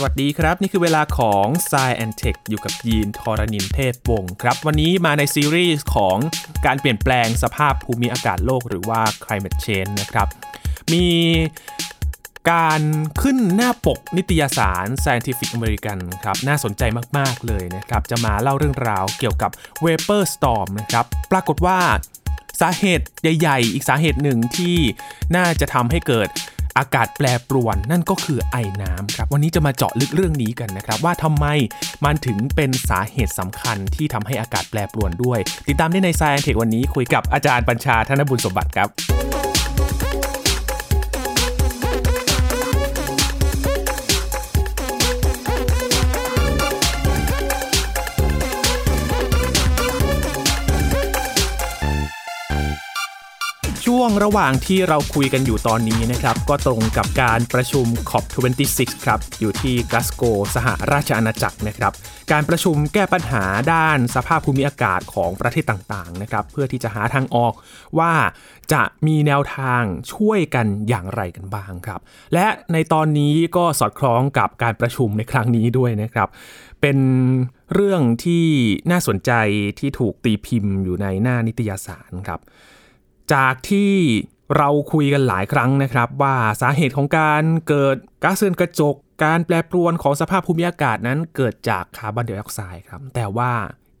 สวัสดีครับ นี่คือเวลาของ s ซแอนเทคอยู่กับยีนทรณินเทพวงศ์ครับ วันนี้มาในซีรีส์ของการเปลี่ยนแปลงสภาพภูมิอากาศโลกหรือว่า climate change นะครับ มีการขึ้นหน้าปกนิตยสาร Scientific American ครับ น่าสนใจมาก ๆ เลยนะครับ จะมาเล่าเรื่องราวเกี่ยวกับ Vapor Storm นะครับ ปรากฏว่าสาเหตุใหญ่ ๆ อีกสาเหตุหนึ่งที่น่าจะทำให้เกิด อากาศแปรปรวนนั่นก็คือไอน้ำครับวันนี้จะมาเจาะลึกเรื่องนี้กันนะครับว่าทำไมมันถึงเป็นสาเหตุสำคัญที่ทำให้อากาศแปรปรวนด้วย ติดตามได้ใน Science Tech วันนี้คุยกับอาจารย์บัญชาธนบุญสมบัติครับ ช่วงระหว่างที่เราคุยกันอยู่ตอนนี้นะครับ ก็ตรงกับการประชุม COP26 ครับ อยู่ที่กลาสโก สหราชอาณาจักรนะครับ การประชุมแก้ปัญหาด้านสภาพภูมิอากาศของประเทศต่างๆนะครับ เพื่อที่จะหาทางออกว่าจะมีแนวทางช่วยกันอย่างไรกันบ้างครับ และในตอนนี้ก็สอดคล้องกับการประชุมในครั้งนี้ด้วยนะครับ เป็นเรื่องที่น่าสนใจที่ถูกตีพิมพ์อยู่ในหน้านิตยสารครับ จากที่เราคุยกันหลายครั้งนะครับ ว่าสาเหตุของการเกิดก๊าซเรือนกระจก การแปรปรวนของสภาพภูมิอากาศนั้นเกิดจากคาร์บอนไดออกไซด์ครับ แต่ว่า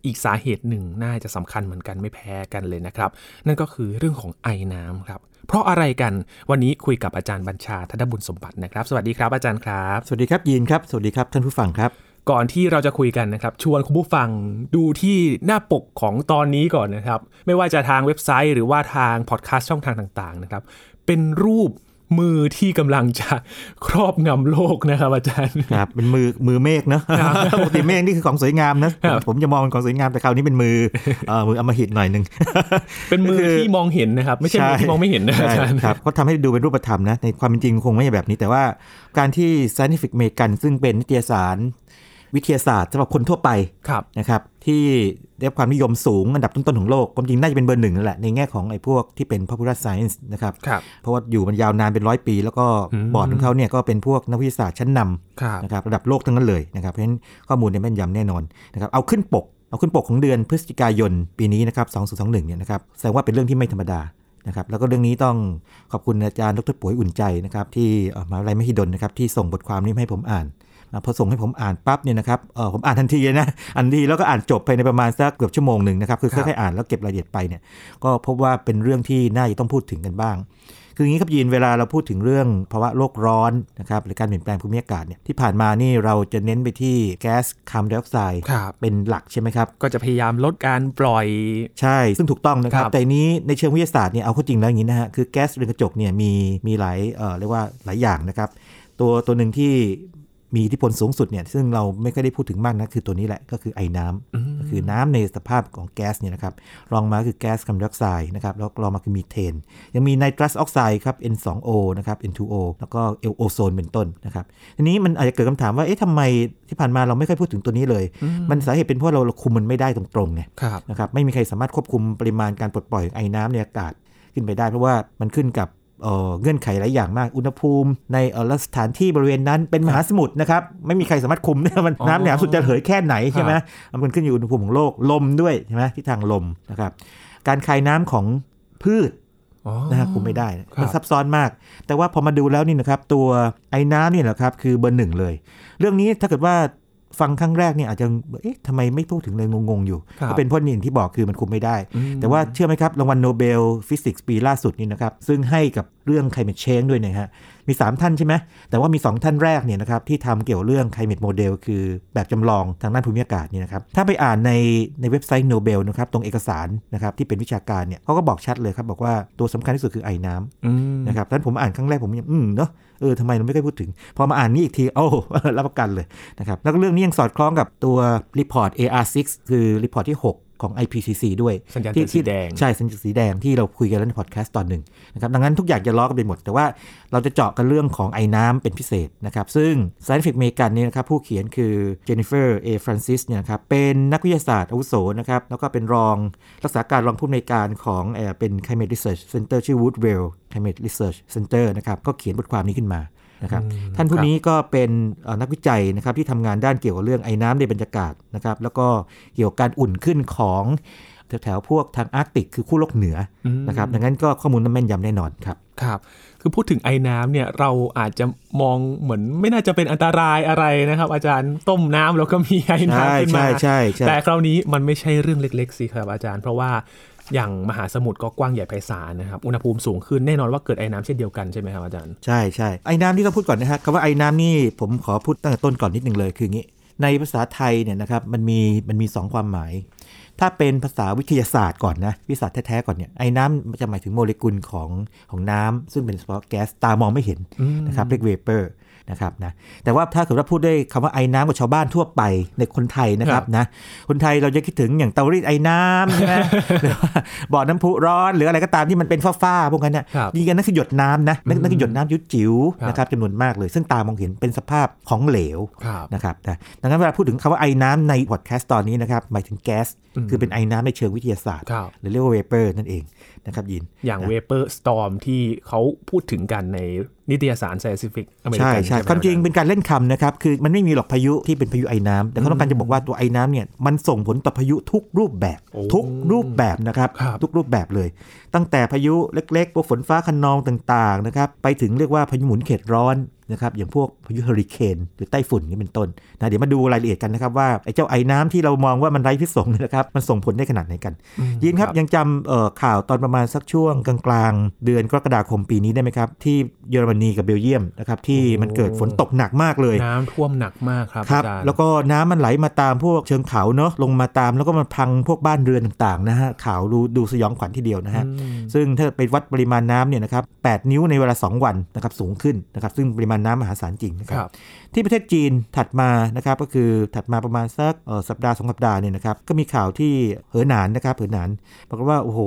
อีกสาเหตุหนึ่งน่าจะสำคัญเหมือนกันไม่แพ้กันเลยนะครับ นั่นก็คือเรื่องของไอน้ำครับเพราะอะไรกันวันนี้คุยกับอาจารย์บัญชาธนบุญสมบัตินะครับ สวัสดีครับอาจารย์ครับ สวัสดีครับยีนครับ สวัสดีครับท่านผู้ฟังครับ ก่อนที่เราจะคุยกันนะครับ ชวนคุณผู้ฟังดูที่หน้าปกของตอนนี้ก่อนนะครับ ไม่ว่าจะทางเว็บไซต์หรือว่าทางพอดแคสต์ช่องทางต่าง ๆ นะครับ เป็นรูปมือที่กำลังจะครอบงำโลกนะครับอาจารย์ครับเป็นมือมือเมฆเนอะปกติเมฆนี่คือของสวยงามนะผมผมจะมองเป็นของสวยงามแต่คราวนี้เป็นมือเอ่อมืออมหิตหน่อยหนึ่งเป็นมือที่มองเห็นนะครับ ไม่ใช่มือที่มองไม่เห็นนะอาจารย์ครับเขาทำให้ดูเป็นรูปธรรมนะในความเป็นจริงคงไม่ใช่แบบนี้แต่ว่าการที่ Scientific American ซึ่งเป็นนิตยสาร วิทยาศาสตร์สำหรับคนทั่วไปครับนะครับที่ได้รับความนิยมสูงอันดับต้นๆของโลกความจริงน่าจะเป็นเบอร์หนึ่งนั่นแหละในแง่ของไอ้พวกที่เป็น popular science นะครับครับเพราะว่าอยู่มันยาวนานเป็นร้อยปี แล้วก็อืมบอร์ดของเขาเนี่ยก็เป็นพวกนักวิทยาศาสตร์ชั้นนครับำนะครับระดับโลกทั้งนั้นเลยนะครับเพราะฉะนั้นข้อมูลเนี่ยแม่นยำแน่นอนนะครับเอาขึ้นปกเอาขึ้นปกของเดือนพฤศจิกายนปีนี้นะครับ2021เนี่ยนะครับแสดงว่าเป็นเรื่องที่ไม่ธรรมดานะครับแล้วก็เรื่องนี้ต้องขอบคุณอาจารย์ดรป๋วยอุ่นใจนะครับที่เอ่อมหาวิทยาลัยมหิดลนะครับที่ส่งบทความนี้มาให้ผมอ่านอะ พอส่งให้ผมอ่านปั๊บเนี่ยนะครับเออผมอ่านทันทีเลยนะอ่านทันทีแล้วก็อ่านจบภายในประมาณสักเกือบชั่วโมงหนึ่งนะครับคือครับค่อยๆอ่านแล้วเก็บรายละเอียดไปเนี่ยก็พบว่าเป็นเรื่องที่น่าจะต้องพูดถึงกันบ้างคืออย่างนี้ครับยีนเวลาเราพูดถึงเรื่องภาวะโลกร้อนนะครับหรือการเปลี่ยนแปลงภูมิอากาศเนี่ยที่ผ่านมานี่เราจะเน้นไปที่แก๊สคาร์บอนไดออกไซด์ครับเป็นหลักใช่ไหมครับ ก็จะพยายามลดการปล่อยใช่ซึ่งถูกต้องนะครับครับแต่นี้ในเชิงวิทยาศาสตร์เนี่ยเอาเข้าจริงแล้วอย่างนี้นะฮะคือแก๊สเรือนกระจกเนี่ยมีมีหลายเอ่อเรียกว่าหลายอย่างนะครับตัวตัวหนึ่งที่ มีอิทธิพลสูงสุดเนี่ยซึ่งเราไม่ค่อยได้พูดถึงมากนะคือตัวนี้แหละก็คือไอ้น้ำก็คือน้ำในสภาพของแก๊สเนี่ยนะครับรองมาคือแก๊สคาร์บอนไดออกไซด์นะครับแล้วรองมาคือมีเทน ยังมีไนตรัสออกไซด์ครับ N2O นะครับ N2O แล้วก็เอโอโซนเป็นต้นนะครับทีนี้มันอาจจะเกิดคำถามว่าเอ๊ะทำไมที่ผ่านมาเราไม่ค่อยพูดถึงตัวนี้เลย มันสาเหตุเป็นเพราะเราเราคุมมันไม่ได้ตรงๆไงครับนะครับไม่มีใครสามารถควบคุมปริมาณการปลดปล่อยไอน้ำในอากาศขึ้นไปได้เพราะว่ามันขึ้นกับ เอ่อเงื่อนไขหลายอย่างมาก อุณหภูมิในเอ่อและสถานที่บริเวณนั้นเป็นมหาสมุทรนะครับ ไม่มีใครสามารถคุมได้มันอ๋อน้ำในมหาสมุทรจะเหยแค่ไหนใช่ไหมครับมันขึ้นอยู่อุณหภูมิของโลก ลมด้วยใช่ไหมที่ทางลมนะครับ การคายน้ำของพืชอ๋อนะฮะคุมไม่ได้ครับมันซับซ้อนมาก แต่ว่าพอมาดูแล้วนี่นะครับตัวไอ้น้ำนี่แหละครับคือเบอร์หนึ่งเลย เรื่องนี้ถ้าเกิดว่า ฟังครั้งแรกเนี่ยอาจจะเอ๊ะทำไมไม่พูดถึงเลยงงๆอยู่ครับก็เป็นเพราะนี่อย่างที่บอกคือมันคุมไม่ได้อืมแต่ว่าเชื่อไหมครับรางวัลโนเบลฟิสิกส์ปีล่าสุดนี่นะครับซึ่งให้กับ เรื่อง climate change ด้วยเนะฮะมี 3 ท่านใช่ไหมแต่ว่ามี 2 ท่านแรกเนี่ยนะครับที่ทำเกี่ยวเรื่อง climate model คือแบบจำลองทางด้านภูมิอากาศเนี่ยนะครับถ้าไปอ่านในในเว็บไซต์โนเบลนะครับตรงเอกสารนะครับที่เป็นวิชาการเนี่ยเขาก็บอกชัดเลยครับบอกว่าตัวสำคัญที่สุดคือไอน้ำอืมนะครับดังนั้นผมอ่านครั้งแรกผมยังอืมเนาะเออทำไมเราไม่เคยพูดถึง พอมาอ่านนี่อีกทีโอ้รับประกันเลยนะครับแล้วก็เรื่องนี้ยังสอดคล้องกับตัวรีพอร์ต AR6 คือ report ที่ 6 ของ IPCC ด้วยสัญญาณที่เตือนสีแดง ใช่สัญญาณสีแดงที่เราคุยกันแล้วในพอดแคสต์ตอนหนึ่งนะครับดังนั้นทุกอย่างจะล้อกันไปหมด แต่ว่าเราจะเจาะกันเรื่องของไอน้ำเป็นพิเศษนะครับ ซึ่ง Scientific American เนี่ยนะครับผู้เขียนคือ Jennifer A. Francis เนี่ยนะครับเป็นนักวิทยาศาสตร์อาวุโสนะครับแล้วก็เป็นรองรักษาการรองผู้อำนวยการของเอ่อเป็น Climate Research Center ชื่อ Woodwell Climate Research Center นะครับก็เขียนบทความนี้ขึ้นมา นะครับอืมท่านผู้ครับนี้ก็เป็นเอ่อนักวิจัยนะครับที่ทำงานด้านเกี่ยวกับเรื่องไอ้น้ำในบรรยากาศนะครับแล้วก็เกี่ยวกับการอุ่นขึ้นของแถวๆพวกทางอาร์กติกคือคู่โลกเหนืออมนะครับดังนั้นก็ข้อมูลนั้นแม่นยำแน่นอนครับครับคือพูดถึงไอ้น้ำเนี่ยเราอาจจะมองเหมือนไม่น่าจะเป็นอันตรายอะไรนะครับ อาจารย์ต้มน้ำแล้วก็มีไอ้ใช่น้ำขึ้นมาใช่ใช่ใช่แต่คราวนี้มันไม่ใช่เรื่องเล็ก ๆสิครับอาจารย์ เพราะว่า อย่างมหาสมุทรก็กว้างใหญ่ไพศาลนะครับอุณหภูมิสูงขึ้นแน่นอนว่าเกิดไอ้น้ำเช่นเดียวกันใช่ไหมครับอาจารย์ใช่ใช่ไอ้น้ำที่เขาพูดก่อนนะฮะคำว่าไอ้น้ำนี่ผมขอพูดตั้งแต่ต้นก่อนนิดหนึ่งเลยคืองี้ ในภาษาไทยเนี่ยนะครับมันมีมันมีสองความหมาย ถ้าเป็นภาษาวิทยาศาสตร์ก่อนนะวิทยาศาสตร์แท้ๆก่อนเนี่ยไอ้น้ำจะหมายถึงโมเลกุลของของน้ำซึ่งเป็นเฉพาะแก๊สตามองไม่เห็นนะครับเรียกเวเปอร์ นะครับนะแต่ว่าถ้าเกิดว่าพูดด้วยคำว่าไอ้น้ำกับชาวบ้านทั่วไปในคนไทยนะครับนะคนไทยเราจะคิดถึงอย่างเตารีดไอ้น้ำใช่ไหมหรือว่าบ่อน้ำพุร้อนหรืออะไรก็ตามที่มันเป็นฟ้าๆพวกนั้นเนี่ยครับจริงๆนั่นคือหยดน้ำนะนั่นนั่นคือหยดน้ำหยดจิ๋วครับนะครับจำนวนมากเลย ซึ่งตามองเห็นเป็นสภาพของเหลวครับนะครับนะดังนั้นเวลาพูดถึงคำว่าไอน้ำในพอดแคสต์ตอนนี้นะครับหมายถึงแก๊สอืมคือเป็นไอน้ำในเชิงวิทยาศาสตร์ครับหรือเรียกว่า vaporร์นั่นเองนะครับยินอย่างนะ vapor storm ที่เขาพูดถึงกันใน นิตยสาร Scientific อเมริใช่กันใช่ไหความจริงอาจาย์เป็นการเล่นคำนะครับ คือมันไม่มีหรอกพายุที่เป็นพายุไอน้ำแต่เขาต้องการจะบอกว่าตัวไอน้ำเนี่ยมันส่งผลต่อพายุทุกรูปแบบโอ้ทุกรูปแบบนะครับครับทุกรูปแบบเลย ตั้งแต่พายุเล็กๆพวกฝนฟ้าคะนองต่างๆนะครับไปถึงเรียกว่าพายุหมุนเขตร้อน นะครับอย่างพวกพายุเฮอริเคนหรือไต้ฝุ่นนี่เป็นต้นนะเดี๋ยวมาดูรายละเอียดกันนะครับว่าไอ้เจ้าไอ้น้ำที่เรามองว่ามันไร้พิษสงเนี่ยนะครับมันส่งผลได้ขนาดไหนกันอืมยินครับยังจำเอ่อข่าวตอนประมาณสักช่วงกลางๆ เดือนกรกฎาคมปีนี้ได้ไหมครับที่เยอรมนีกับเบลเยียมนะครับที่มันเกิดฝนตกหนักมากเลย น้ำท่วมหนักมากครับครับอาจารย์แล้วก็น้ำมันไหลมาตามพวกเชิงเขาเนอะลงมาตามแล้วก็มาพังพวกบ้านเรือนต่างๆนะฮะข่าวดูดูสยองขวัญทีเดียวนะฮะอืมซึ่งถ้าไปวัดปริมาณน้ำเนี่ยนะครับ8นิ้วในเวลา 2 วันนะครับสูงขึ้นนะครับซึ่งปริมาณน้ำมหาศาลจริงนะคครับรับ ที่ประเทศจีนถัดมานะครับก็คือถัดมาประมาณสักเอ่อสัปดาห์สองสัปดาห์เนี่ยนะครับก็มีข่าวที่เหอหนานนะครับเหอหนานบอกฏว่าโอ้โห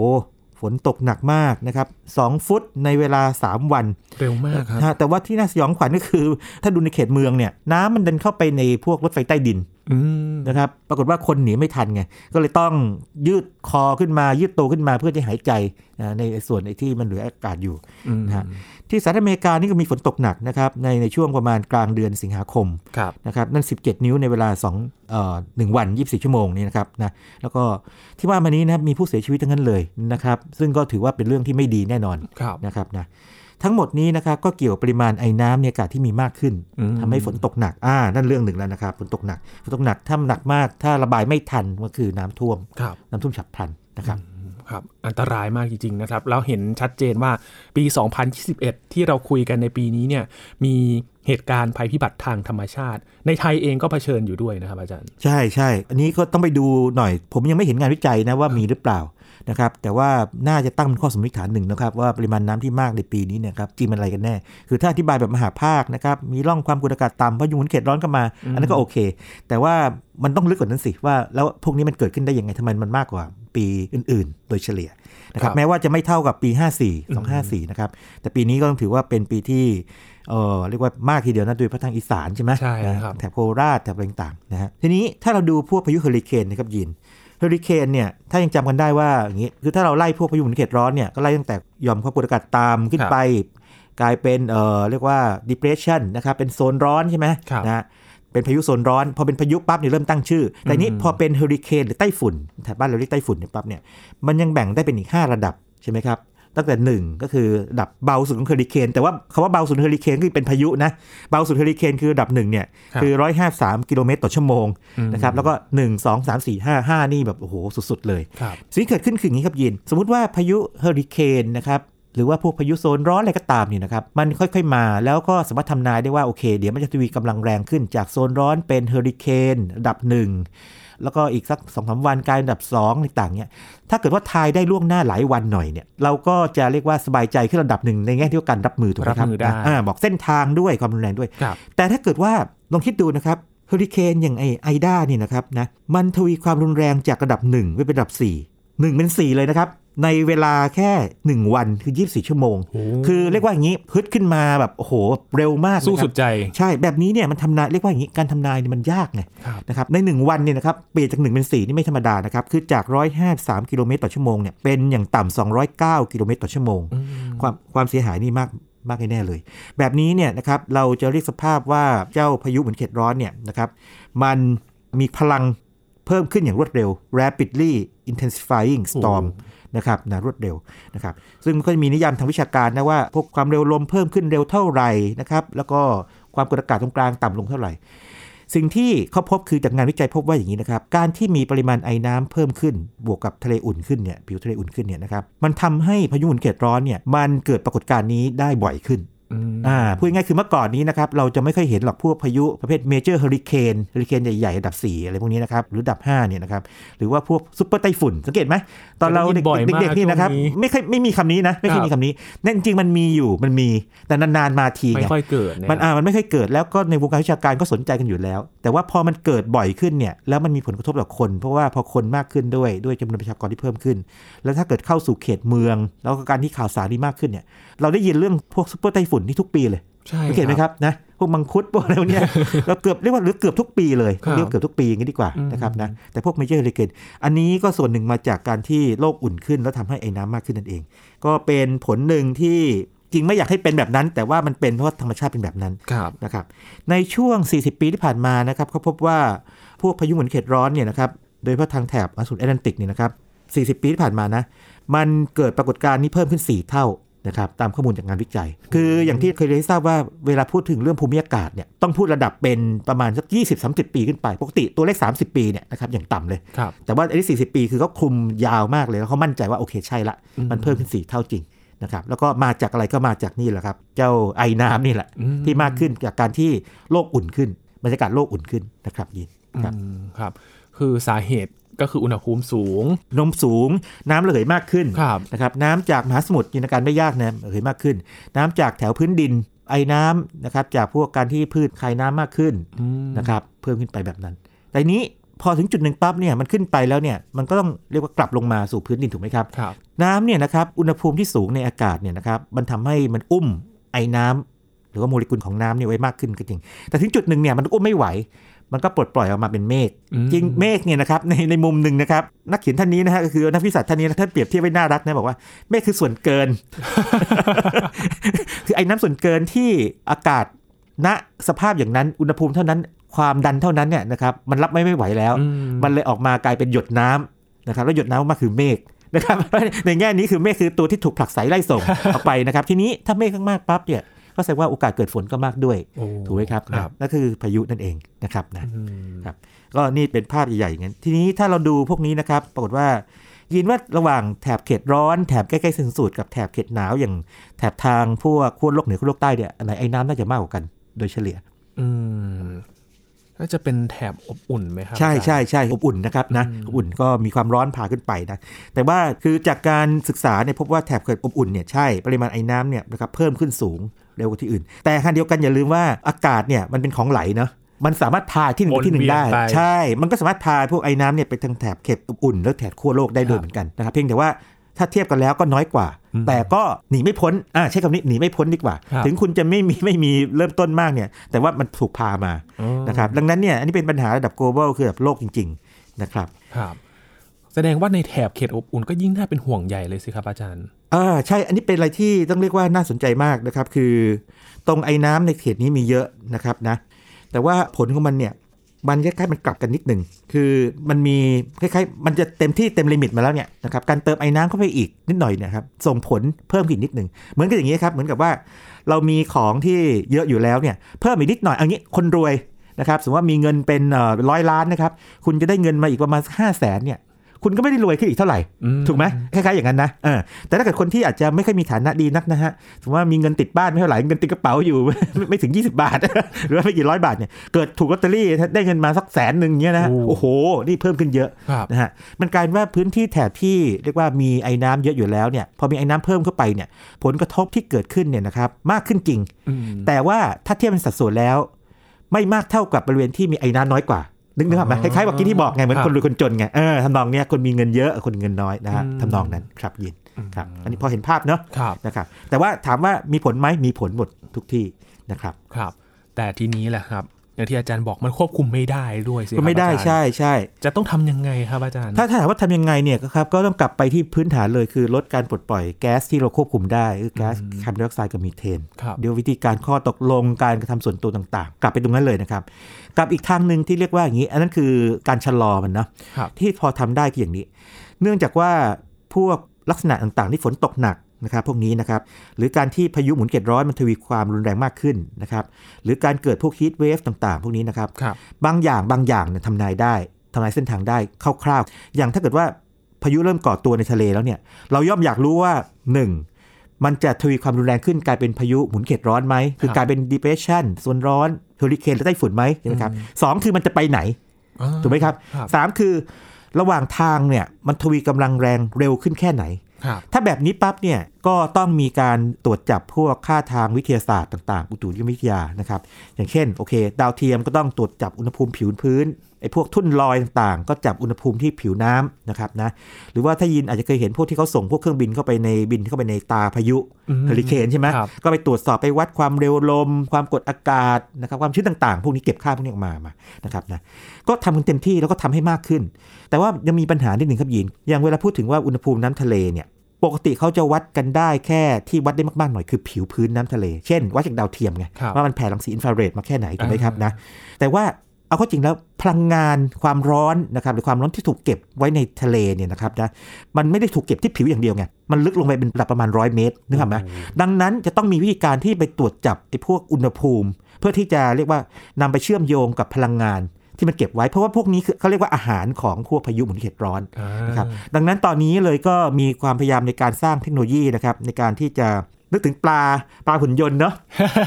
ฝนตกหนักมากนะครับสองฟุตในเวลา 3 วัน เร็วมากครับนะฮะแต่ว่าที่น่าสยองขวัญก็คือ ถ้าดูในเขตเมืองเนี่ยน้ำมันเดินเข้าไปในพวกรถไฟใต้ดินอืม นะครับ ปรากฏว่าคนหนีไม่ทันไง ก็เลยต้องยืดคอขึ้นมา ยืดตัวขึ้นมาเพื่อจะหายใจนะในส่วนไอ้ที่มันเหลืออากาศอยู่อืมนะฮะที่สหรัฐอเมริกานี่ก็มีฝนตกหนักนะครับในในช่วงประมาณกลางเดือนสิงหาคมครับนะครับนั่น 17 นิ้วในเวลา2เอ่อหนึ่งวัน 24 ชั่วโมงนี่นะครับนะแล้วก็ที่ว่ามานี้นะครับมีผู้เสียชีวิตทั้งนั้นเลยนะครับ ซึ่งก็ถือว่าเป็นเรื่องที่ไม่ดีแน่นอนครับนะครับนะ ทั้งหมดนี้นะครับก็เกี่ยวกับปริมาณไอ้น้ำในอากาศที่มีมากขึ้นอืมทำให้ฝนตกหนักอ่านั่นเรื่องหนึ่งแล้วนะครับฝนตกหนักฝนตกหนักถ้าหนักมาก ถ้าระบายไม่ทันก็คือน้ำท่วมครับน้ำท่วมฉับพลันนะครับครับอันตรายมากจริงๆนะครับแล้วเห็นชัดเจนว่าปี 2021 ที่เราคุยกันในปีนี้เนี่ยมีเหตุการณ์ภัยพิบัติทางธรรมชาติ ในไทยเองก็เผชิญอยู่ด้วยนะครับอาจารย์ ใช่ใช่อันนี้ก็ต้องไปดูหน่อย ผมยังไม่เห็นงานวิจัยนะว่ามีหรือเปล่า นะครับ แต่ว่าน่าจะตั้งเป็นข้อสมมติฐานหนึ่งนะครับ ว่าปริมาณน้ำที่มากในปีนี้เนยครับจริงมันอะไรกันแน่ คือถ้าอธิบายแบบมหาภาคนะครับ มีร่องความกดอากาศต่ำพายุหมุนเขตร้อนเข้ามา อันนั้นก็โอเค แต่ว่ามันต้องลึกกว่านั้นสิว่าแล้วพวกนี้มันเกิดขึ้นได้ยังไงทำไมมันมากกว่าปีอื่น ๆ โดยเฉลี่ยนะครัครับบแม้ว่าจะไม่เท่ากับปี 54 254 นะครับ แต่ปีนี้ก็ต้องถือว่าเป็นปีที่เออเรียกว่ามากทีเดียวนะโดยเฉพาะทางอีสานใช่ไหมใช่นะครับแถบโคราชแถบอะไรต่างๆนะฮะทีนี้ถ้าเราดูพวกพายุเฮอริเคนนะครับยิน เฮอริเคนเนี่ยถ้ายังจำกันได้ว่าอย่างนี้คือถ้าเราไล่พวกพายุหมุนเขตร้อนเนี่ยก็ไล่ตั้งแต่หย่อมความกดอากาศต่ำขึ้นไป กลายเป็นเอ่อเรียกว่า depression นะครับเป็นโซนร้อนใช่ไหมครับนะฮะเป็นพายุโซนร้อน พอเป็นพายุปั๊บเนี่ยเริ่มตั้งชื่อ แต่นี้อืมพอเป็นเฮอริเคนหรือไต้ฝุ่นแถบบ้านเราเรียกไต้ฝุ่นเนี่ยปั๊บเนี่ยมันยังแบ่งได้เป็นอีก 5 ระดับใช่ไหมครับ ตั้งแต่1ก็คือระดับเบาสุดของเฮอริเคนแต่ว่าคำว่าเบาสุดของเฮอริเคนคือเป็นพายุนะเบาสุดเฮอริเคนคือระดับหนึ่งเนี่ยครับคือ153กิโลเมตรต่อชั่วโมงอืมนะครับแล้วก็1 2 3 4 5 5นี่แบบโอ้โหสุดๆเลยครับสิ่งที่เกิดขึ้นคืออย่างนี้ครับยิน สมมุติว่าพายุเฮอริเคนนะครับหรือว่าพวกพายุโซนร้อนอะไรก็ตามเนี่ยนะครับ มันค่อยๆมาแล้วก็สามารถทำนายได้ว่า โอเค เดี๋ยวมันจะทวีกำลังแรงขึ้นจากโซนร้อนเป็นเฮอริเคนระดับหนึ่ง แล้วก็อีกสักสองสาวันกลายเป็นระดับ2อะไรต่างเนี่ยถ้าเกิดว่าทายได้ล่วงหน้าหลายวันหน่อยเนี่ยเราก็จะเรียกว่าสบายใจขึ้นระดับหนึ่งในแง่ที่ว่าการรับมือถูกไหมครับรับมือได้ะอ่าบอกเส้นทางด้วยความรุนแรงด้วยครับแต่ถ้าเกิดว่าลองคิดดูนะครับเฮอริเคนอย่างไอไอด้านี่นะครับนะมันทวีความรุนแรงจากระดับ1ไปเป็นระดับ4 1เป็น4เลยนะครับ ในเวลาแค่ 1 วันคือ 24 ชั่วโมงโอ้คือเรียกว่าอย่างนี้พึดขึ้นมาแบบโอ้โหเร็วมากสู้นะครับสุดใจ ใช่แบบนี้เนี่ยมันทำนายเรียกว่าอย่างนี้การทำนายเนี่ยมันยากไงครับนะครับใน 1 วันเนี่ยนะครับเปลี่ยนจาก 1 เป็น 4 นี่ไม่ธรรมดานะครับ คือจาก 153 กิโลเมตรต่อชั่วโมงเนี่ยเป็นอย่างต่ำ209 กิโลเมตรต่อชั่วโมงอืมความความเสียหายนี่มากมากแน่ๆเลย แบบนี้เนี่ยนะครับเราจะเรียกสภาพว่าเจ้าพายุเหมือนเขตร้อนเนี่ยนะครับมันมีพลังเพิ่มขึ้นอย่างรวดเร็ว rapidly intensifying storm นะครับนะรวดเร็วนะครับซึ่งมันก็จะมีนิยามทางวิชาการนะว่าพวกความเร็วลมเพิ่มขึ้นเร็วเท่าไหร่นะครับแล้วก็ความกดอากาศตรงกลางต่ำลงเท่าไหร่ สิ่งที่เขาพบคือจากงานวิจัยพบว่าอย่างนี้นะครับการที่มีปริมาณไอ้น้ำเพิ่มขึ้น บวกกับทะเลอุ่นขึ้นเนี่ยผิวทะเลอุ่นขึ้นเนี่ยนะครับมันทำให้พายุหมุนเขตร้อนเนี่ยมันเกิดปรากฏการณ์นี้ได้บ่อยขึ้น อืมอ่าพูดง่ายๆคือเมื่อก่อนนี้นะครับเราจะไม่ค่อยเห็นหรอกพวกพายุประเภท major hurricane เฮอริเคนใหญ่ๆระดับ 4 อะไรพวกนี้นะครับ หรือระดับ 5 เนี่ยนะครับ หรือว่าพวกซุปเปอร์ไต้ฝุ่น สังเกตไหม ตอนเราเด็กบ่อยมากๆเด็กๆนี่นะครับช่วงนี้ไม่ค่อยไม่มีคำนี้นะ ไม่ค่อยครับมีคำนี้นั่นจริงๆมันมีอยู่มันมีแต่นานๆมาทีไม่ไงค่อยเกิดเนี่ยมันอ่ามันไม่เคยเกิดแล้วก็ในวงการวิชาการก็สนใจกันอยู่แล้ว แต่ว่าพอมันเกิดบ่อยขึ้นเนี่ยแล้วมันมีผลกระทบต่อคน เพราะว่าพอคนมากขึ้นด้วยด้วยจำนวนประชากรที่เพิ่มขึ้น แล้วถ้าเกิดเข้าสู่เขตเมือง แล้วก็การที่ข่าวสารนี่มากขึ้นเนี่ยเราได้ยินเรื่องพวกซุปเปอร์ไต้ฝุ่นที่ทุกปีเลยใช่สังเกตไหมครับนะพวกมังคุดพวกอะไรพวกเนี้ยเราเกือบเรียกว่าหรือเกือบทุกปีเลยครับเรียกว่าเกือบทุกปีอย่างนี้ดีกว่าอืมนะครับนะแต่พวก major hurricane อันนี้ก็ส่วนหนึ่งมาจากการที่โลกอุ่นขึ้น แล้วทำให้ไอน้ำมากขึ้นนั่นเอง ก็เป็นผลหนึ่งที่จริงไม่อยากให้เป็นแบบนั้น แต่ว่ามันเป็นเพราะว่าธรรมชาติเป็นแบบนั้นครับนะครับในช่วง 40 ปีที่ผ่านมานะครับเขาพบว่าพวกพายุหมุนเขตร้อนเนี่ยนะครับโดยเฉพาะทางแถบมหาสมุทรแอตแลนติกเนี่ยนะครับ40 ปีที่ผ่านมานะมันเกิดปรากฏการณ์นี้เพิ่มขึ้น 4 เท่า นะครับตามข้อมูลจากงานวิจัย คืออย่างที่เคยได้ทราบว่าเวลาพูดถึงเรื่องภูมิอากาศเนี่ยต้องพูดระดับเป็นประมาณสัก 20-30 ปีขึ้นไป ปกติตัวเลข 30 ปีเนี่ยนะครับอย่างต่ำเลยครับแต่ว่าอันนี้ 40 ปีคือเขาคลุมยาวมากเลยแล้วเขามั่นใจว่าโอเคใช่ละอืมมันเพิ่มขึ้น 4 เท่าจริงนะครับแล้วก็มาจากอะไรก็มาจากนี่แหละครับ เจ้าไอ้น้ำนี่แหละอืมที่มากขึ้นจากการที่โลกอุ่นขึ้นบรรยากาศโลกอุ่นขึ้นนะครับยินครับอืมครับคือสาเหตุ ก็คืออุณหภูมิสูง นมสูง น้ำระเหยมากขึ้นครับนะครับน้ำจากมหาสมุทรจินตนาการไม่ยากนะระเหยมากขึ้น น้ำจากแถวพื้นดินไอ้น้ำนะครับจากพวกการที่พืชคายน้ำมากขึ้นอืมนะครับเพิ่มขึ้นไปแบบนั้น แต่นี้พอถึงจุดหนึ่งปั๊บเนี่ยมันขึ้นไปแล้วเนี่ยมันก็ต้องเรียกว่ากลับลงมาสู่พื้นดินถูกไหมครับครับน้ำเนี่ยนะครับอุณหภูมิที่สูงในอากาศเนี่ยนะครับมันทำให้มันอุ้มไอ้น้ำหรือว่าโมเลกุลของน้ำเนี่ยไว้มากขึ้นก็จริง แต่ถึงจุดหนึ่งเนี่ยมันอุ้มไม่ไหว มันก็ปลดปล่อยออกมาเป็นเมฆอืมจริงเมฆเนี่ยนะครับในในมุมหนึ่งนะครับ นักเขียนท่านนี้นะฮะก็คือนักวิสัชท่านนี้นะท่านเปรียบเทียบไว้น่ารักนะบอกว่าเมฆคือส่วนเกิน คือไอ้น้ำส่วนเกินที่อากาศณสภาพอย่างนั้นอุณหภูมิเท่านั้นความดันเท่านั้นเนี่ยนะครับมันรับไม่ไม่ไหวแล้วอืมันเลยออกมากลายเป็นหยดน้ำนะครับแล้วหยดน้ำออกมาคือเมฆนะครับในแง่นี้คือเมฆคือตัวที่ถูกผลักไสไล่ส่งออกไปนะครับ ทีนี้ถ้าเมฆมากๆปั๊บเนี่ย ก็แสดงว่าโอกาสเกิดฝนก็มากด้วยโอ้ถูกไหมครับครับนะนั่นคือพายุนั่นเองนะครับนะอืมครับก็นี่เป็นภาพใหญ่ๆอย่างนั้นทีนี้ถ้าเราดูพวกนี้นะครับ ปรากฏว่ายินว่าระหว่างแถบเขตร้อนแถบใกล้ๆเส้นศูนย์สูตรกับแถบเขตหนาวอย่างแถบทางพวกขั้วโลกเหนือขั้วโลกใต้เนี่ยอันไหนไอ้น้ำน่าจะมากกว่ากันโดยเฉลี่ย อืมน่าจะเป็นแถบอบอุ่นไหมครับ ใช่อาจารย์ใช่ใช่อบอุ่นนะครับนะอืมอบอุ่นก็มีความร้อนพาขึ้นไปนะแต่ว่าคือจากการศึกษาเนี่ยพบว่าแถบเกิดอบอุ่นเนี่ยใช่ปริมาณไอ้น้ำเนี่ยนะครับเพิ่มขึ้นสูงเร็วกว่าที่อื่น แต่ขณะเดียวกันอย่าลืมว่าอากาศเนี่ยมันเป็นของไหลเนาะมันสามารถพาที่หนึ่งไปที่หนึ่งได้วนเวียนไปใช่ มันก็สามารถพาพวกไอ้น้ำเนี่ยไปทางแถบเขตอบอุ่นแล้วแถบขั้วโลกได้ด้วยเหมือนกันนะครับเพียงแต่ว่าถ้าเทียบกันแล้วก็น้อยกว่า แต่ก็หนีไม่พ้นอ่าใช้คำนี้หนีไม่พ้นดีกว่าครับถึงคุณจะไม่มีไม่มีเริ่มต้นมากเนี่ย แต่ว่ามันถูกพามาอ๋อนะครับดังนั้นเนี่ยอันนี้เป็นปัญหาระดับ global คือระดับโลกจริง ๆ นะครับครับ แสดงว่าในแถบเขตอบอุ่นก็ยิ่งน่าเป็นห่วงใหญ่เลยสิครับอาจารย์อ่าใช่ อันนี้เป็นอะไรที่ต้องเรียกว่าน่าสนใจมากนะครับ คือตรงไอ้น้ำในเขตนี้มีเยอะนะครับนะ แต่ว่าผลของมันเนี่ยมันคล้ายๆมันกลับกันนิดหนึ่ง คือมันมีคล้ายๆ มันจะเต็มที่เต็มลิมิตมาแล้วเนี่ยนะครับการเติมไอ้น้ำเข้าไปอีกนิดหน่อยเนะครับส่งผลเพิ่มขึ้นนิดหนึ่งเหมือนกับอย่างนี้ครับเหมือนกับว่า เรามีของที่เยอะอยู่แล้วเนี่ยเพิ่มอีกนิดหน่อยเอางี้คนรวยนะครับสมมติว่ามีเงินเป็นร้อยล้านนะครับคุณจะได้เงินมาอีกประมาณห้าแสนเนี่ย คุณก็ไม่ได้รวยขึ้นอีกเท่าไหร่อืมถูกไหมคล้ายๆอย่างนั้นนะเออแต่ถ้าเกิดคนที่อาจจะไม่ค่อยมีฐานะดีนักนะฮะสมมติว่ามีเงินติดบ้านไม่เท่าไหร่เงินติดกระเป๋าอยู่ไม่ไม่ถึง 20 บาท หรือว่าไม่กี่ร้อยบาทเนี่ยเกิดถูกลอตเตอรี่ได้เงินมาสักแสนหนึ่งเนี่ยนะโอ้โอ้โหนี่เพิ่มขึ้นเยอะครับนะฮะมันกลายเป็นว่าพื้นที่แถบที่เรียกว่ามีไอ้น้ำเยอะอยู่แล้วเนี่ยพอมีไอ้น้ำเพิ่มเข้าไปเนี่ยผลกระทบที่เกิดขึ้นเนี่ยนะครับมากขึ้นจริงอืมแต่ว่าถ้าเทียบเป็นสัดส่วนแล้ว ไม่มากเท่ากับบริเวณที่มีไอ้น้ำน้อยกว่า นึกนึกออกไหมอ๋คอล้ายๆว่ากี้ที่บอกไงเหมือนครับคนรวยคนจนไงเออทำนองเนี้ยคนมีเงินเยอะคนมีเงินน้อยนะฮะอืมทำนองนั้นครับยินครับอันนี้พอเห็นภาพเนาะครับนะครับแต่ว่าถามว่ามีผลไหมมีผลหมดทุกที่นะครับครับ แต่ทีนี้แหละครับ อย่างที่อาจารย์บอกมันควบคุมไม่ได้ด้วยสิครับก็ไม่ได้อาจารย์ใช่ใช่จะต้องทำยังไงครับอาจารย์ ถ้าถ้าถามว่าทำยังไงเนี่ยก็ครับก็ต้องกลับไปที่พื้นฐานเลยคือลดการปลดปล่อยแก๊สที่เราควบคุมได้คือแก๊สคาร์บอนไดออกไซด์กับมีเทนครับเดี๋ยววิธีการข้อตกลงการกระทำส่วนตัวต่างๆ กลับไปตรงนั้นเลยนะครับกับอีกทางหนึ่งที่เรียกว่าอย่างนี้ อันนั้นคือการชะลอมันนะครับที่พอทำได้คืออย่างนี้ เนื่องจากว่าพวกลักษณะต่างๆที่ฝนตกหนัก นะครับพวกนี้นะครับหรือการที่พายุหมุนเขตร้อนมันทวีความรุนแรงมากขึ้นนะครับหรือการเกิดพวกฮีทเวฟต่างๆ พวกนี้นะครับครับบางอย่างบางอย่างเนี่ยทำนายได้ทำนายเส้นทางได้คร่าวๆ อย่างถ้าเกิดว่าพายุเริ่มก่อตัวในทะเลแล้วเนี่ยเราย่อมอยากรู้ว่า 1. มันจะทวีความรุนแรงขึ้นกลายเป็นพายุหมุนเขตร้อนไหมคือกลายเป็น depression โซนร้อนเฮอริเคนและไต้ฝุ่นไหมใช่ไหมครับสองคือมันจะไปไหนอ่าถูกไหมครับครับสามคือระหว่างทางเนี่ยมันทวีกำลังแรงเร็วขึ้นแค่ไหนครับ ถ้าแบบนี้ปั๊บเนี่ยก็ต้องมีการตรวจจับพวกค่าทางวิทยาศาสตร์ต่างๆ อุตุนิยมวิทยานะครับ อย่างเช่นโอเค ดาวเทียมก็ต้องตรวจจับอุณหภูมิผิวพื้นไอ้พวกทุ่นลอยต่างๆ ก็จับอุณหภูมิที่ผิวน้ำนะครับนะหรือว่าถ้ายินอาจจะเคยเห็นพวกที่เขาส่งพวกเครื่องบินเข้าไปในบินเข้าไปในตาพายุเฮอริเคนใช่ไหมก็ไปตรวจสอบไปวัดความเร็วลม ความกดอากาศนะครับความชื้นต่างๆ พวกนี้เก็บค่าพวกนี้ออกมามานะครับนะก็ทำกันเต็มที่แล้วก็ทำให้มากขึ้น แต่ว่ายังมีปัญหานิดหนึ่งครับยินอย่างเวลาพูดถึงว่าอุณหภูมิน้ำทะเลเนี่ย ปกติเขาจะวัดกันได้แค่ที่วัดได้มาก ๆ หน่อยคือผิวพื้นน้ำทะเล เช่น วัดจากดาวเทียมไงครับว่ามันแผ่รังสีอินฟราเรดมาแค่ไหนถูกไหมครับอ่านนะแต่ว่าเอาเข้าจริงแล้วพลังงานความร้อนนะครับหรือความร้อนที่ถูกเก็บไว้ในทะเลเนี่ยนะครับนะมันไม่ได้ถูกเก็บที่ผิวอย่างเดียวไงมันลึกลงไปเป็นระดับประมาณร้อยเมตรนึกออกไหมดังนั้นจะต้องมีวิธีการที่ไปตรวจจับไอ้พวกอุณหภูมิ เพื่อที่จะเรียกว่านำไปเชื่อมโยงกับพลังงาน ที่มันเก็บไว้เพราะว่าพวกนี้คือเขาเรียกว่าอาหารของพวกพายุหมุนเขตร้อนอ่านะครับดังนั้นตอนนี้เลยก็มีความพยายามในการสร้างเทคโนโลยีนะครับในการที่จะนึกถึงปลาปลาหุ่นยนต์เนาะ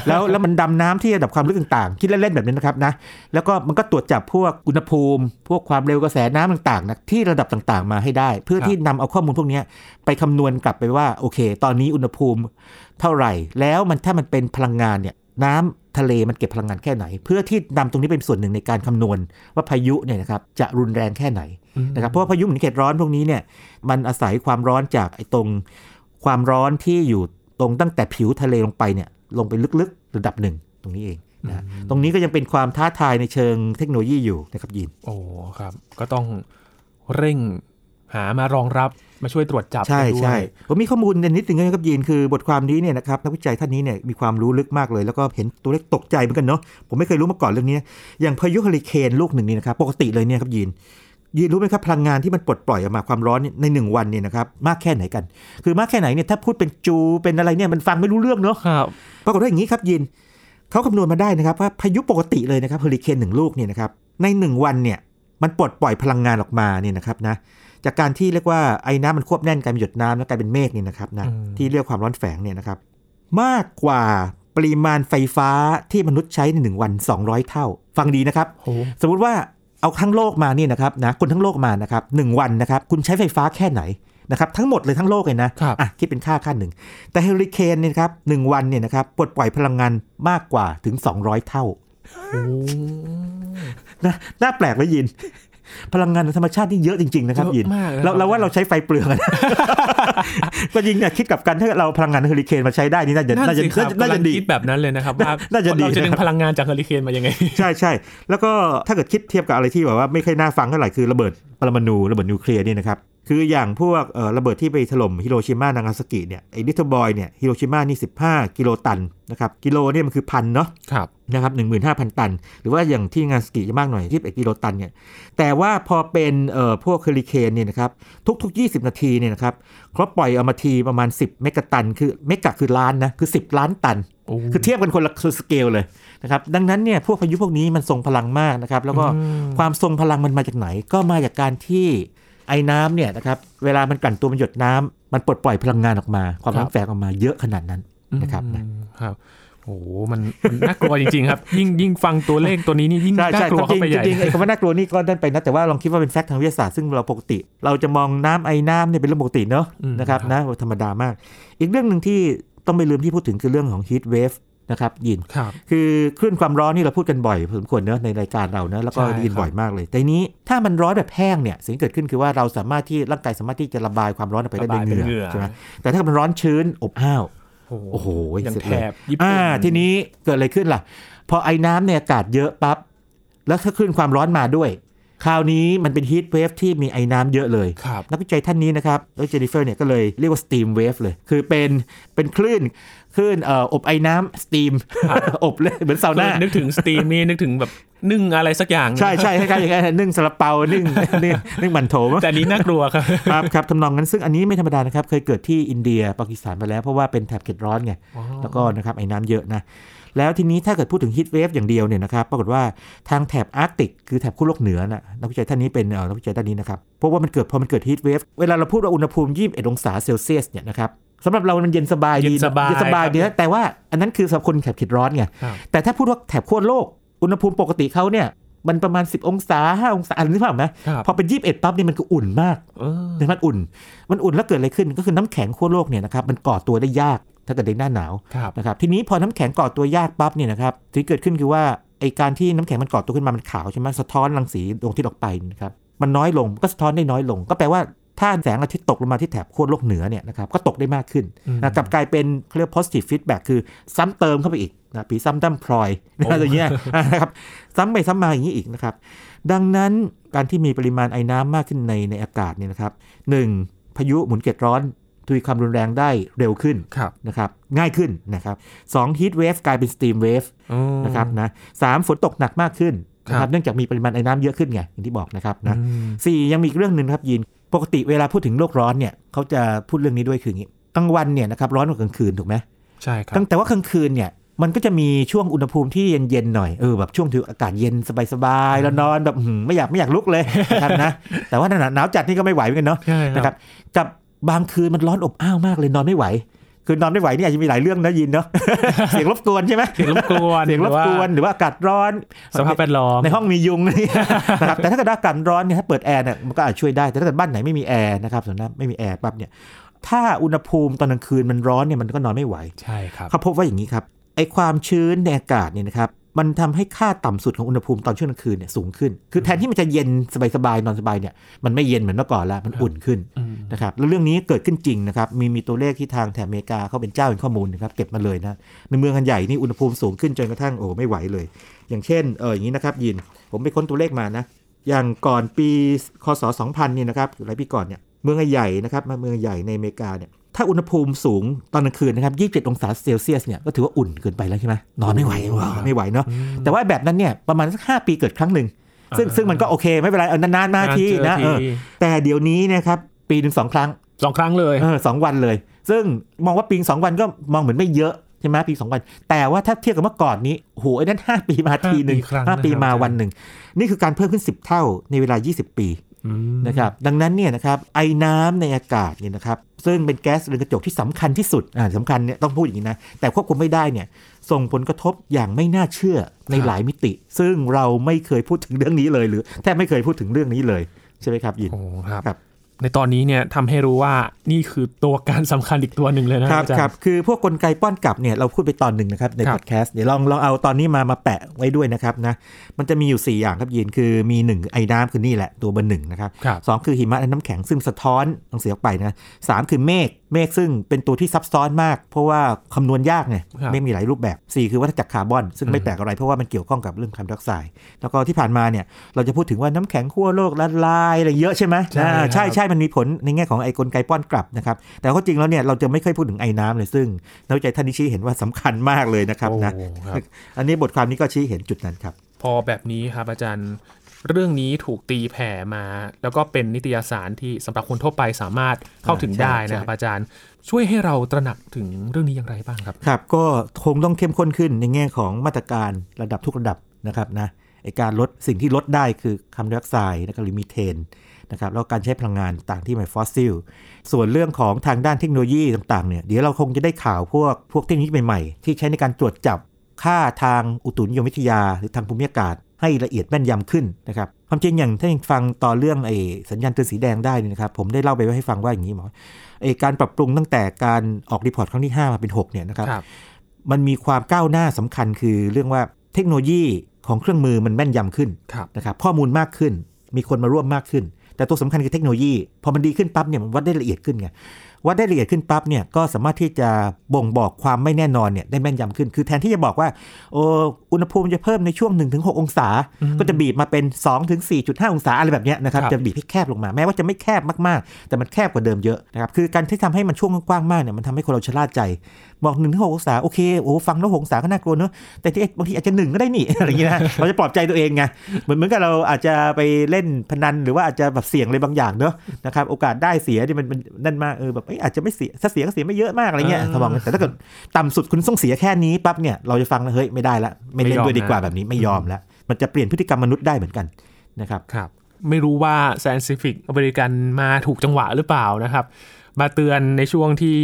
แล้วแล้วมันดำน้ำที่ระดับความลึกต่างๆ คิดเล่นๆแบบนี้นะครับนะแล้วก็มันก็ตรวจจับพวกอุณหภูมิ พวกความเร็วกระแสน้ำต่างๆนะที่ระดับต่างๆ มาให้ได้ เพื่อที่นำเอาข้อมูลพวกเนี้ยไปคำนวณกลับไปว่าโอเค ตอนนี้อุณหภูมิเท่าไหร่ แล้วมันถ้ามันเป็นพลังงานเนี่ยน้ำ ทะเลมันเก็บพลังงานแค่ไหน เพื่อที่นำตรงนี้เป็นส่วนหนึ่งในการคำนวณว่าพายุเนี่ยนะครับจะรุนแรงแค่ไหนนะครับเพราะว่าพายุหมุนเขตร้อนพวกนี้เนี่ยมันอาศัยความร้อนจากไอ้ตรงความร้อนที่อยู่ตรงตั้งแต่ผิวทะเลลงไปเนี่ยลงไปลึกๆ ระดับหนึ่งตรงนี้เองนะตรงนี้ก็ยังเป็นความท้าทายในเชิงเทคโนโลยีอยู่นะครับยินโอ้ครับก็ต้องเร่ง หามารองรับมาช่วยตรวจจับใช่กันด้วยใช่ผมมีข้อมูลนิดนึงนะครับยินคือบทความนี้เนี่ยนะครับนักวิจัยท่านนี้เนี่ยมีความรู้ลึกมากเลย แล้วก็เห็นตัวเลขตกใจเหมือนกันเนาะผมไม่เคยรู้มาก่อนเรื่องนี้นะอย่างพายุเฮอริเคนลูกหนึ่งนี่นะครับปกติเลยเนี่ยครับยินยินรู้ไหมครับพลังงานที่มันปลดปล่อยออกมาความร้อนเนี่ยในหนึ่งวันเนี่ยนะครับมากแค่ไหนกัน คือมากแค่ไหนเนี่ยถ้าพูดเป็นจูเป็นอะไรเนี่ยมันฟังไม่รู้เรื่องเนาะครับปรากฏว่าอย่างนี้ครับยินเขาคำนวณมาได้นะครับว่าพายุปกติเลยนะครับเฮอริเคนหนึ่งลูกเนี่ยนะครับในหนึ่งวันเนี่ยมันปลดปล่อยพลังงานออกมาเนี่ยนะครับนะ จากการที่เรียกว่าไอ้น้ำมันควบแน่นกลายเป็นหยดน้ำแล้วกลายเป็นเมฆเนี่ยนะครับนะที่เรียกความร้อนแฝงเนี่ยนะครับ มากกว่าปริมาณไฟฟ้าที่มนุษย์ใช้ในหนึ่งวัน 200 เท่า ฟังดีนะครับโอ้สมมุติว่าเอาทั้งโลกมาเนี่ยนะครับนะคนทั้งโลกมานะครับหนึ่งวันนะครับ คุณใช้ไฟฟ้าแค่ไหนนะครับทั้งหมดเลยทั้งโลกเลยนะครับอะคิดเป็นค่าค่าหนึ่ง แต่เฮอริเคนเนี่ยนะครับหนึ่งวันเนี่ยนะครับปลดปล่อยพลังงานมากกว่าถึง 200 เท่าโอ้นะน่าแปลกไหมยิน พลังงานในธรรมชาตินี่เยอะจริง ๆ นะครับเยอะยินมากเลยเราครับเราว่าเราใช้ไฟเปลืองอะนะก็ยิงเนี่ยคิดกับกันถ้าเราพลังงานเฮอริเคนมาใช้ได้นี่น่าจะนั่นน่าจะสิครับน่าจะกำลังดีคิดแบบนั้นเลยนะครับว่าน่าจะดีเราจะดึงนะครับพลังงานจากเฮอริเคนมายังไง ใช่ใช่แล้วก็ถ้าเกิดคิดเทียบกับอะไรที่แบบว่าไม่ค่อยน่าฟังเท่าไหร่คือระเบิดปรมาณูระเบิดนิวเคลียร์นี่นะครับ คืออย่างพวกเอ่อระเบิดที่ไปถล่มฮิโรชิมานางาซากิเนี่ยไอ้ Little Boy เนี่ยฮิโรชิมานี่ 15 กิโลตันนะครับกิโลเนี่ยมันคือพันเนาะครับนะครับ15,000ตัน หรือว่าอย่างที่นางาซากิจะมากหน่อยที่1กิโลตันเนี่ยแต่ว่าพอเป็นเอ่อพวกเฮอริเคนเนี่ยนะครับทุกๆ 20 นาทีเนี่ยนะครับเขาปล่อยเอามาทีประมาณ 10 เมกะตัน คือเมกะคือล้านนะคือ 10 ล้านตันโอ้คือเทียบกันคนละสเกลเลยนะครับดังนั้นเนี่ยพวกพายุพวกนี้มันทรงพลังมากนะครับแล้วก็ความทรงพลังมันมาจากไหนก็มาจากการที่ ไอ้น้ำเนี่ยนะครับเวลามันกลั่นตัวมันหยดน้ำมันปลดปล่อยพลังงานออกมา ความร้อนแฝงออกมาเยอะขนาดนั้นนะครับนะอืมครับโอ้โหมันมันน่ากลัวจริงๆครับ ยิ่งยิ่งฟังตัวเลขตัวนี้นี่ยิ่งใช่น่าใช่กลัวจเข้าริงไปใหญ่จริงๆไอ้คำว่าน่ากลัวนี่ก็นั่นไปนะแต่ว่าลองคิดว่าเป็นแฟกต์ทางวิทยาศาสตร์ซึ่งเราปกติ เราจะมองน้ำไอ้น้ำเนี่ยเป็นเรื่องปกติเนอะอืมนะครับครับนะธรรมดามาก อีกเรื่องหนึ่งที่ต้องไม่ลืมที่พูดถึงคือเรื่องของ heat wave นะครับยินครับคือคลื่นความร้อนนี่เราพูดกันบ่อยพอสมควรเนอะในรายการเราเนอะแล้วก็ใช่ได้ยินครับบ่อยมากเลย แต่ทีนี้ถ้ามันร้อนแบบแห้งเนี่ยสิ่งที่เกิดขึ้นคือว่าเราสามารถที่ร่างกายสามารถที่จะระบายความร้อนออกไปได้ระบายในเป็นเหเหงื่งื่ออใช่ไหมแต่ถ้ามันร้อนชื้นอบอ้าวโอ้โอ้โหอย่างเสร็จแถเลยบญี่ปุ่นอ่าทีนี้เกิดอะไรขึ้นล่ะ พอไอน้ำในอากาศเยอะปั๊บแล้วถ้าคลื่นความร้อนมาด้วย คราวนี้มันเป็น heat wave ที่มีไอน้ำเยอะเลยครับนักวิจัยท่านนี้นะครับแล้วเจนนิเฟอร์เนี่ยก็เลยเรียกว่า steam wave เลย คือเป็นเป็นคลื่น คลื่นเอ่ออบไอน้ำ steam อบเลยเหมือนซาวน่านึกถึง steam นี่นึกถึงแบบนึ่งอะไรสักอย่าง ใช่ใช่คล้ายๆอย่างนั้นนึ่งซาลาเปานึ่งนึ่งนึ่งหมั่นโถวมั้งแต่อันนี้น่ากลัวครับครับครับทำนองนั้นซึ่งอันนี้ไม่ธรรมดานะครับ เคยเกิดที่อินเดียปากีสถานไปแล้ว เพราะว่าเป็นแถบเขตร้อนไงแล้วก็นะครับไอน้ำเยอะนะแล้วทีนี้ถ้าเกิดพูดถึง heat wave อย่างเดียวเนี่ยนะครับปรากฏว่าทางแถบอาร์กติกคือแถบขั้วโลกเหนือนะนักวิจัยท่านนี้เป็นเอ่อนักวิจัยท่านนี้นะครับเพราะว่ามันเกิดพอมันเกิด heat wave เวลาเราพูดว่าอุณหภูมิ21องศาเซลเซียสเนี่ยนะครับ สำหรับเรามันเย็นสบายดีเย็นสบายเย็นสบายดีนะครับแต่ว่าอันนั้นคือสำหรับคนแถบเขตร้อนไงครับแต่ถ้าพูดว่าแถบขั้วโลกอุณหภูมิปกติเขาเนี่ยมันประมาณ 10 องศา 5 องศาอันนี้เปล่าไหมครับพอเป็น 21 ปั๊บเนี่ยมันก็อุ่นมากเออเนี่ยมันอุ่น มันอุ่นแล้วเกิดอะไรขึ้นก็คือน้ำแข็งขั้วโลกเนี่ยนะครับมันก่อตัวได้ยากถ้าเกิดในหน้าหนาวครับนะครับทีนี้พอน้ำแข็งก่อตัวยากปั๊บเนี่ยนะครับที่เกิดขึ้นคือว่าไอการที่น้ำแข็งมันก่อตัวขึ้นมามันขาวใช่ไหมสะท้อนรังสีดวงอาทิตย์ออกไปนะครับมันน้อยลงก็สะท้อนได้น้อยลง ก็แปลว่า ถ้าแสงอาทิตย์ตกลงมาที่แถบขั้วโลกเหนือเนี่ยนะครับก็ตกได้มากขึ้นอืมนะกลับกลายเป็นเขาเรียก positive feedback คือซ้ำเติมเข้าไปอีกนะปีซ้ำดั้มพลอยโอ้อะไรอย่างเงี้ยนะครับซ้ำไปซ้ำมาอย่างนี้อีกนะครับ ดังนั้นการที่มีปริมาณไอน้ำมากขึ้นในในอากาศเนี่ยนะครับหนึ่งพายุหมุนเกล็ดร้อนทวีความรุนแรงได้เร็วขึ้นครับนะครับง่ายขึ้นนะครับสอง heat wave กลายเป็น steam wave อ๋อนะครับนะสามฝนตกหนักมากขึ้นนะครับครับเนื่องจากมีปริมาณไอ้น้ำเยอะขึ้นไงอย่างที่บอกนะครับนะอืมสี่ยังมีอีกเรื่องหนึ่งนะครับยีนปกติเวลาพูดถึงโลกร้อนเนี่ยเขาจะพูดเรื่องนี้ด้วยคืออย่างนี้กลางวันเนี่ยนะครับร้อนกว่ากลางคืนถูกไหมใช่ครับตั้งแต่ว่ากลางคืนเนี่ยมันก็จะมีช่วงอุณหภูมิที่เย็นๆหน่อยเออแบบช่วงที่อากาศเย็นสบายๆแล้วนอนแบบอื้อหือไม่อยากไม่อยากลุกเลยนะครับนะแต่ว่าหนาหนาวจัดนี่ก็ไม่ไหวเหมือนกันเนาะใช่คนะครัรับบกับบางคืนมันร้อนอบอ้าวมากเลยนอนไม่ไหว คือนอนไม่ไหวนี่อาจจะมีหลายเรื่องนะยินเนาะเสียงรบกวนใช่ไหมเสียงรบกวนเสียงรบกวนหรือว่าอากาศร้อนสภาพแวดล้อมในห้องมียุงนะครับแต่ถ้าเกิดอากาศร้อนเนี่ยถ้าเปิดแอร์เนี่ยมันก็อาจช่วยได้แต่ถ้าเกิดบ้านไหนไม่มีแอร์นะครับส่วนนั้นไม่มีแอร์ปั๊บเนี่ยถ้าอุณหภูมิตอนกลางคืนมันร้อนเนี่ยมันก็นอนไม่ไหวใช่ครับเขาพบว่าอย่างนี้ครับไอความชื้นในอากาศเนี่ยนะครับ มันทำให้ค่าต่ำสุดของอุณหภูมิตอนช่วงกลางคืนเนี่ยสูงขึ้น คือแทนที่มันจะเย็นสบายๆนอนสบายเนี่ย มันไม่เย็นเหมือนเมื่อก่อนแล้ว มันอุ่นขึ้นอืมนะครับ แล้วเรื่องนี้เกิดขึ้นจริงนะครับ มีมีตัวเลขที่ทางแถบอเมริกาเขาเป็นเจ้าเป็นข้อมูลนะครับ เก็บมาเลยนะ ในเมืองอันใหญ่นี่อุณหภูมิสูงขึ้นจนกระทั่งโอ้ไม่ไหวเลย อย่างเช่น เอออย่างนี้นะครับยิน ผมไปค้นตัวเลขมานะ อย่างก่อนปี คศ 2000 เนี่ยนะครับหลายปีก่อนเนี่ย เมืองใหญ่นะครับ เมืองใหญ่ในอเมริกาเนี่ย ถ้าอุณหภูมิสูงตอนกลางคืนนะครับ 27 องศาเซลเซียสเนี่ยก็ถือว่าอุ่นเกินไปแล้วใช่ไหมนอนไม่ไหวว้าวไม่ไหวเนาะแต่ว่าแบบนั้นเนี่ยประมาณสักห้าปีเกิดครั้งหนึ่งซึ่งซึ่งมันก็โอเคไม่เป็นไรเออนานๆมาทีเจอนะเออแต่เดี๋ยวนี้นะครับปีหนึ่งสองครั้งสองครั้งเลยเออสองวันเลย ซึ่งมองว่าปีสองวันก็มองเหมือนไม่เยอะใช่ไหมปีสองวัน แต่ว่าถ้าเทียบกับเมื่อก่อนนี้โอ้โหไอ้นั่นห้าปีมาทีหนึ่งห้าปีครั้งห้าปีนะครับมาวันหนึ่งนี่คือการเพิ่มขึ้น10เท่าในเวลา 20 ปีอืม นะครับดังนั้นเนี่ยนะครับไอ้น้ำในอากาศเนี่ยนะครับซึ่งเป็นแก๊สเรือนกระจกที่สำคัญที่สุดอ่าสำคัญเนี่ยต้องพูดอย่างนี้นะแต่ควบคุมไม่ได้เนี่ยส่งผลกระทบอย่างไม่น่าเชื่อในหลายมิติ ซึ่งเราไม่เคยพูดถึงเรื่องนี้เลยหรือแทบไม่เคยพูดถึงเรื่องนี้เลยใช่ไหมครับยินโอ้ครับครับ ในตอนนี้เนี่ยทำให้รู้ว่านี่คือตัวการสำคัญอีกตัวหนึ่งเลยนะครับอาจารย์ครับคือพวกกลไกป้อนกลับเนี่ยเราพูดไปตอนหนึ่งนะครับในครับพอดแคสต์เดี๋ยวลองลองเอาตอนนี้มามาแปะไว้ด้วยนะครับนะมันจะมีอยู่ 4 อย่างครับยีนคือมี 1 ไอน้ำคือนี่แหละตัวเบอร์หนึ่งนะครับครับสองคือหิมะและน้ำแข็งซึ่งสะท้อนรังสีออกไปนะสามคือเมฆเมฆซึ่งเป็นตัวที่ซับซ้อนมาก เพราะว่าคำนวณยากไงครับเมฆมีหลายรูปแบบ 4 คือวัฏจักรคาร์บอน ซึ่งไม่อืมแปลกอะไรเพราะว่ามันเกี่ยวข้องกับเรื่องคาร์บอนไดออกไซด์แล้วก็ที่ผ่านมาเนี่ยเราจะพูดถึงว่าน้ำแข็งขั้วโลกละลายอะไรเยอะใช่ไหมใช่อ่าครับใช่ใช่มันมีผลในแง่ของไอ้กลไกป้อนกลับนะครับแต่ก็จริงแล้วเนี่ยเราจะไม่ค่อยพูดถึงไอน้ำเลยซึ่งนักวิจัยท่านนี้ชี้เห็นว่าสำคัญมากเลยนะครับนะโอ้ครับอันนี้บทความนี้ก็ชี้เห็นจุดนั้นครับพอแบบนี้ครับอาจารย์ เรื่องนี้ถูกตีแผ่มา แล้วก็เป็นนิตยสารที่สำหรับคนทั่วไปสามารถเข้าถึงใช่ได้นะครับใช่อาจารย์ ช่วยให้เราตระหนักถึงเรื่องนี้อย่างไรบ้างครับ ครับ ก็คงต้องเข้มข้นขึ้นในแง่ของมาตรการระดับทุกระดับนะครับนะไอการลดสิ่งที่ลดได้คือคาร์บอนไดออกไซด์และก็หรือมีเทนนะครับแล้วการใช้พลังงานต่างที่ไม่ฟอสซิล ส่วนเรื่องของทางด้านเทคโนโลยีต่างๆเนี่ยเดี๋ยวเราคงจะได้ข่าวพวกพวกเทคโนโลยีใหม่ๆ ที่ใช้ในการตรวจจับค่าทางอุตุนิยมวิทยาหรือทางภูมิอากาศ ให้ละเอียดแม่นยำขึ้นนะครับความจริงอย่างถ้ายังฟังต่อเรื่องไอ้สัญญาณเตือนสีแดงได้นี่นะครับผมได้เล่าไปไว้ให้ฟังว่าอย่างนี้หมอไอ้การปรับปรุงตั้งแต่การออก report ครั้งที่ 5 มาเป็น 6เนี่ยนะครับครับมันมีความก้าวหน้าสำคัญคือเรื่องว่าเทคโนโลยีของเครื่องมือมันแม่นยำขึ้นครับนะครับข้อมูลมากขึ้น มีคนมาร่วมมากขึ้น แต่ตัวสำคัญคือเทคโนโลยี พอมันดีขึ้นปั๊บเนี่ยมันวัดได้ละเอียดขึ้นไง วัดได้ละเอียดขึ้นปั๊บเนี่ยก็สามารถที่จะบ่งบอกความไม่แน่นอนเนี่ยได้แม่นยำขึ้น คือแทนที่จะบอกว่าโอ้อุณหภูมิจะเพิ่มในช่วง 1-6 องศา ก็จะบีบมาเป็น 2-4.5 องศาอะไรแบบเนี้ยนะครับครับจะบีบให้แคบลงมาแม้ว่าจะไม่แคบมากๆ แต่มันแคบกว่าเดิมเยอะนะครับคือการที่ทำให้มันช่วงกว้างๆมากเนี่ยมันทำให้คนเราชะล่าใจ บอกหนึ่งถึงหกองศาโอเคโอ้ฟังแล้วหกองศาก็น่ากลัวเนอะแต่ที่บางทีอาจจะหนึ่งก็ได้นี่อะไรอย่างเงี้ยนะเราจะปลอบใจตัวเองไงเหมือนเหมือนกับเราอาจจะไปเล่นพนันหรือว่าอาจจะแบบเสี่ยงอะไรบางอย่างเนอะนะครับโอกาสได้เสียที่มันมันนั่นมากเออแบบเอ้ยอาจจะไม่เสียถ้าเสียก็เสียไม่เยอะมากอะไรเงี้ยอ่าถ้ามองแต่ถ้าเกิดต่ำสุดคุณต้องเสียแค่นี้ปั๊บเนี่ยเราจะฟังแล้วเฮ้ยไม่ได้ละไม่เล่นด้วยดีกว่าแบบนี้ไม่ยอมแล้วมันจะเปลี่ยนพฤติกรรมมนุษย์ได้เหมือนกันนะครับครับ ไม่รู้ว่า Scientific อเมริกันมาถูกจังหวะหรือเปล่านะครับ มาเตือนในช่วงที่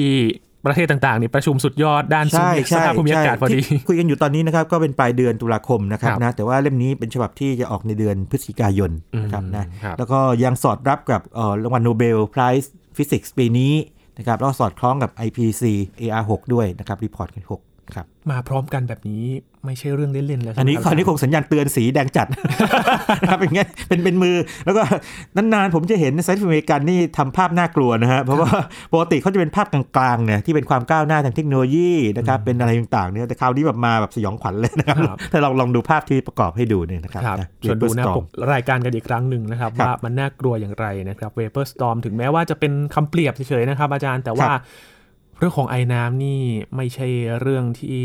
ประเทศต่างๆนี่ประชุมสุดยอดด้านใช่สใช่ภาพภูมิอากาศพอดีที่คุยกันอยู่ตอนนี้นะครับก็เป็นปลายเดือนตุลาคมนะครับครับนะแต่ว่าเล่มนี้เป็นฉบับที่จะออกในเดือนพฤศจิกายนนะครับนะครับแล้วก็ยังสอดรับกับเอ่อรางวัลโนเบลไพรส์ฟิสิกส์ปีนี้ นะครับแล้วสอดคล้องกับ IPC AR6 ด้วยนะครับรีพอร์ตกัน6 มาพร้อมกันแบบนี้ไม่ใช่เรื่องเล่นๆแล้วใช่อันไหมนี้ครับคราวนี้คงสัญญาณเตือนสีแดงจัดนะครับเป็นไงเป็นเป็นมือแล้วก็นานๆผมจะเห็นไซต์อเมริกันนี่ทำภาพน่ากลัวนะฮะเพราะว่าปกติเขาจะเป็นภาพกลางๆเนี่ยที่เป็นความก้าวหน้าทางเทคโนโลยีนะครับเป็นอะไรต่างๆเนี่ยแต่คราวนี้แบบมาแบบสยองขวัญเลยนะครับครับถ้าลองลองดูภาพที่ประกอบให้ดูเนี่ยนะครับครับนะชวนดูหน้า Vaporstorm ปกรายการกันอีกครั้งหนึ่งนะครับครับว่ามันน่ากลัวอย่างไรนะครับ Vapor Storm ถึงแม้ว่าจะเป็นคำเปรียบเฉยๆนะครับอาจารย์แต่ว่าค รับเรื่องของไอ้น้ำนี่ไม่ใช่เรื่องที่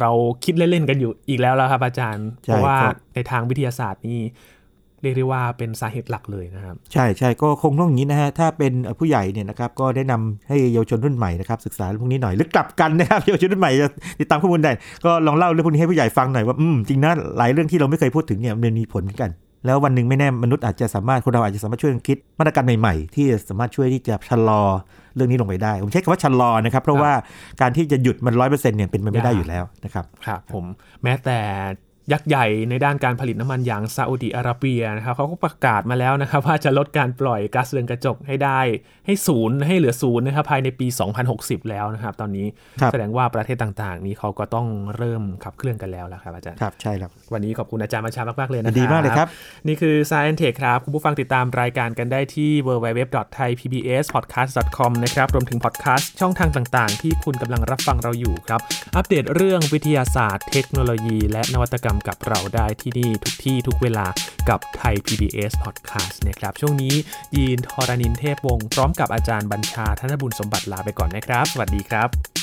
เราคิดเล่นๆกันอยู่อีกแล้วแล้วครับอาจารย์ เพราะว่าในทางวิทยาศาสตร์นี่เรียกได้ว่าเป็นสาเหตุหลักเลยนะครับ ใช่ใช่ก็คงต้องอย่างนี้นะฮะถ้าเป็นเอ่อผู้ใหญ่เนี่ยนะครับก็แนะนำให้เยาวชนรุ่นใหม่นะครับศึกษาเรื่องพวกนี้หน่อยหรือกลับกันนะครับเยาวชนรุ่นใหม่จะติดตามข้อมูลได้ก็ลองเล่าเรื่องพวกนี้ให้ผู้ใหญ่ฟังหน่อยว่าอืมจริงนะหลายเรื่องที่เราไม่เคยพูดถึงเนี่ยมันมีผลเหมือนกัน แล้ววันหนึ่งไม่แน่มนุษย์อาจจะสามารถคนเราอาจจะสามารถช่วยกันคิดมาตรการใหม่ ๆ ที่สามารถช่วยที่จะชะลอ เรื่องนี้ลงไปได้ ผมใช้คำว่าชะลอนะครับ เพราะว่าการที่จะหยุดมันร้อยเปอร์เซ็นต์เนี่ยเป็นไปไม่ได้อยู่แล้วนะครับครับผมแม้แต่ ยักษ์ใหญ่ในด้านการผลิตน้ำมันอย่างซาอุดิอาระเบียนะครับเขาก็ประกาศมาแล้วนะครับว่าจะลดการปล่อยก๊าซเรือนกระจกให้ได้ ให้ศูนย์ให้เหลือศูนย์นะครับภายในปี 2060 แล้วนะครับตอนนี้ครับแสดงว่าประเทศต่างๆ นี้เขาก็ต้องเริ่มขับเคลื่อนกันแล้วละครับอาจารย์ครับใช่ครับวันนี้ขอบคุณอาจารย์มาชามากๆเลยนะครับดีมากเลยครับ นี่คือ Science Tech ครับ คุณผู้ฟังติดตามรายการกันได้ที่ www.thaipbspodcast.com นะครับรวมถึงพอดแคสต์ช่องทางต่าง ๆ ที่คุณกำลังรับฟังเราอยู่ครับอัปเดตเรื่องวิทยาศาสตร์ เทคโนโลยี และนวัตกรรมกับเราได้ที่นี่ทุกที่ทุกเวลากับไทย PBS Podcast นะครับ ช่วงนี้ยีนทอรานินเทพวงศ์พร้อมกับอาจารย์บัญชาธนบุญสมบัติลาไปก่อนนะครับ สวัสดีครับ